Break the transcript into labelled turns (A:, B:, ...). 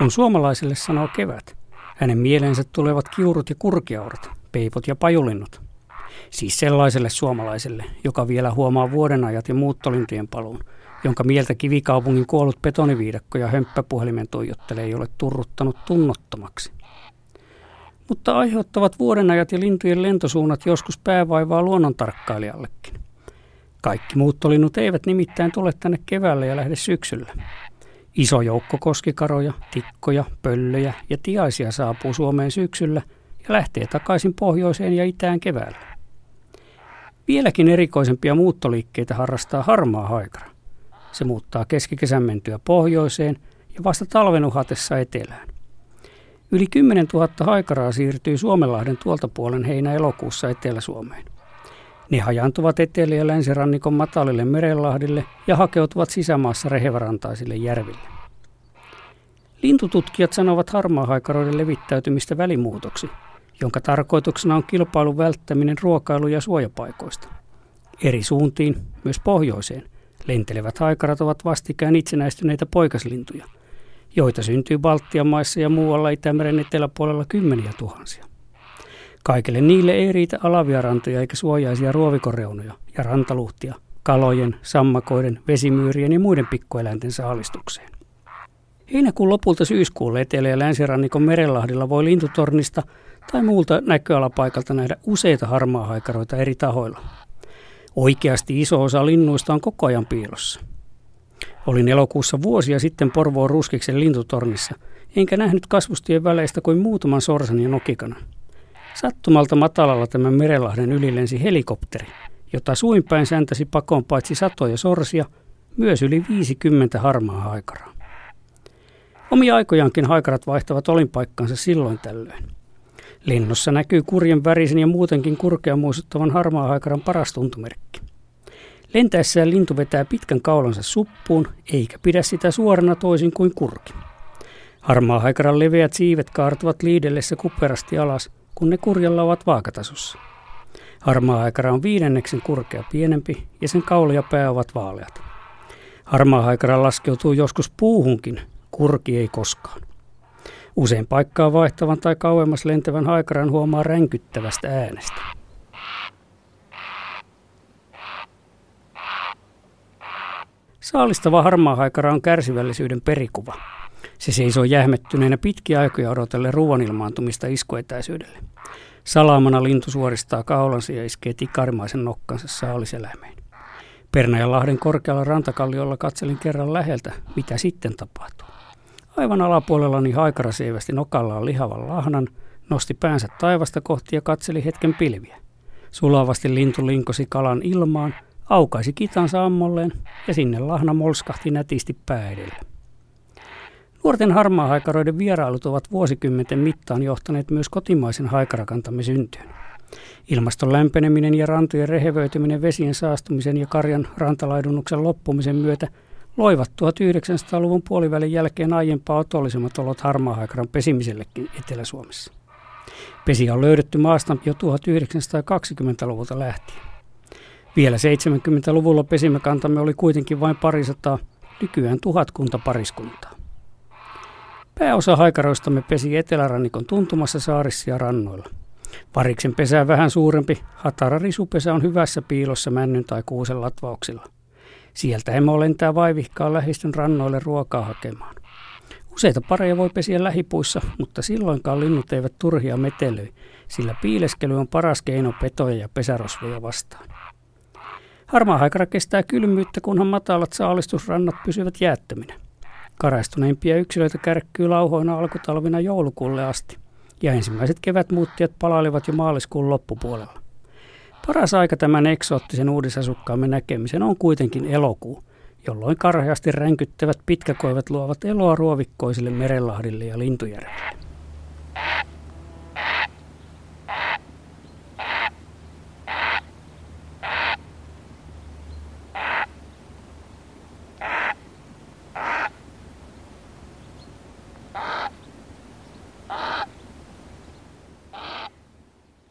A: Kun suomalaiselle sanoo kevät, hänen mieleensä tulevat kiurut ja kurkiaurat, peipot ja pajulinnut. Siis sellaiselle suomalaiselle, joka vielä huomaa vuodenajat ja muuttolintien paluun, jonka mieltä kivikaupungin kuollut betoniviidakko ja hömppäpuhelimen toijottelee ei ole turruttanut tunnottomaksi. Mutta aiheuttavat vuodenajat ja lintujen lentosuunnat joskus päävaivaa luonnontarkkailijallekin. Kaikki muuttolinnut eivät nimittäin tule tänne keväällä ja lähde syksyllä. Iso joukko koskikaroja, tikkoja, pöllöjä ja tiaisia saapuu Suomeen syksyllä ja lähtee takaisin pohjoiseen ja itään keväällä. Vieläkin erikoisempia muuttoliikkeitä harrastaa harmaa haikara. Se muuttaa keskikesän mentyä pohjoiseen ja vasta talven uhatessa etelään. Yli 10 000 haikaraa siirtyy Suomenlahden tuolta puolen heinä-elokuussa Etelä-Suomeen. Ne hajantuvat etelä- ja länsirannikon matalille merenlahdille ja hakeutuvat sisämaassa rehevarantaisille järville. Lintututkijat sanovat harmaahaikaroiden levittäytymistä välimuutoksi, jonka tarkoituksena on kilpailun välttäminen ruokailu- ja suojapaikoista. Eri suuntiin, myös pohjoiseen, lentelevät haikarat ovat vastikään itsenäistyneitä poikaslintuja, joita syntyy Baltian maissa ja muualla Itämeren eteläpuolella kymmeniä tuhansia. Kaikille niille ei riitä alavia rantoja eikä suojaisia ruovikoreunoja ja rantaluhtia kalojen, sammakoiden, vesimyyrien ja muiden pikkueläinten saalistukseen. Heinäkuun lopulta syyskuulle etelä- ja länsirannikon merenlahdilla voi lintutornista tai muulta näköalapaikalta nähdä useita harmaahaikaroita eri tahoilla. Oikeasti iso osa linnuista on koko ajan piilossa. Olin elokuussa vuosia sitten Porvoon Ruskiksen lintutornissa, enkä nähnyt kasvustien väleistä kuin muutaman sorsan ja nokikanan. Sattumalta matalalla tämän Merenlahden yli lensi helikopteri, jota suinpäin säntäsi pakoon paitsi satoja sorsia, myös yli 50 harmaa haikaraa. Omia aikojankin haikarat vaihtavat olinpaikkansa silloin tällöin. Lennossa näkyy kurjen värisen ja muutenkin kurkea muistuttavan harmaa haikaran paras tuntomerkki. Lentäessään lintu vetää pitkän kaulansa suppuun, eikä pidä sitä suorana toisin kuin kurki. Harmaa haikaran leveät siivet kaartuvat liidellessä kuperasti alas, kun ne kurjalla ovat vaakatasossa. Harmaa haikara on viidenneksen kurkea pienempi ja sen kaula ja pää ovat vaaleat. Harmaa haikara laskeutuu joskus puuhunkin, kurki ei koskaan. Usein paikkaa vaihtavan tai kauemmas lentävän haikaran huomaa ränkyttävästä äänestä. Saalistava harmaa haikara on kärsivällisyyden perikuva. Se seisoo jähmettyneenä pitkiä aikoja odotelle ruoan ilmaantumista iskuetäisyydelle. Salaamana lintu suoristaa kaulansa ja iskee tikarimaisen nokkansa saaliseläimeen. Pernajanlahden korkealla rantakalliolla katselin kerran läheltä, mitä sitten tapahtuu. Aivan alapuolellani haikara seivästi nokallaan lihavan lahnan, nosti päänsä taivasta kohti ja katseli hetken pilviä. Sulavasti lintu linkosi kalan ilmaan, aukaisi kitansa ammolleen ja sinne lahna molskahti nätisti pää. Nuorten harmaa-haikaroiden vierailut ovat vuosikymmenten mittaan johtaneet myös kotimaisen haikarakantamme syntyyn. Ilmaston lämpeneminen ja rantojen rehevöityminen vesien saastumisen ja karjan rantalaidunnuksen loppumisen myötä loivat 1900-luvun puolivälin jälkeen aiempaa otollisemmat olot harmaahaikaran pesimisellekin Etelä-Suomessa. Pesiä on löydetty maasta jo 1920-luvulta lähtien. Vielä 70-luvulla pesimäkantamme oli kuitenkin vain parisataa, nykyään tuhatkunta pariskuntaa. Pääosa haikaroistamme pesi etelärannikon tuntumassa saarissa ja rannoilla. Pariksen pesä vähän suurempi, hatara risupesä on hyvässä piilossa männyn tai kuusen latvauksilla. Sieltä emo lentää vaivihkaa lähistön rannoille ruokaa hakemaan. Useita pareja voi pesiä lähipuissa, mutta silloinkaan linnut eivät turhia metelöi, sillä piileskely on paras keino petoja ja pesärosvoja vastaan. Harmaa haikara kestää kylmyyttä, kunhan matalat saalistusrannat pysyvät jäättöminä. Karaistuneimpia yksilöitä kärkkyy lauhoina alkutalvina joulukuulle asti, ja ensimmäiset kevätmuuttijat palailivat jo maaliskuun loppupuolella. Paras aika tämän eksoottisen uudisasukkaamme näkemisen on kuitenkin elokuu, jolloin karheasti ränkyttävät pitkäkoivat luovat eloa ruovikkoisille merenlahdille ja lintujärville.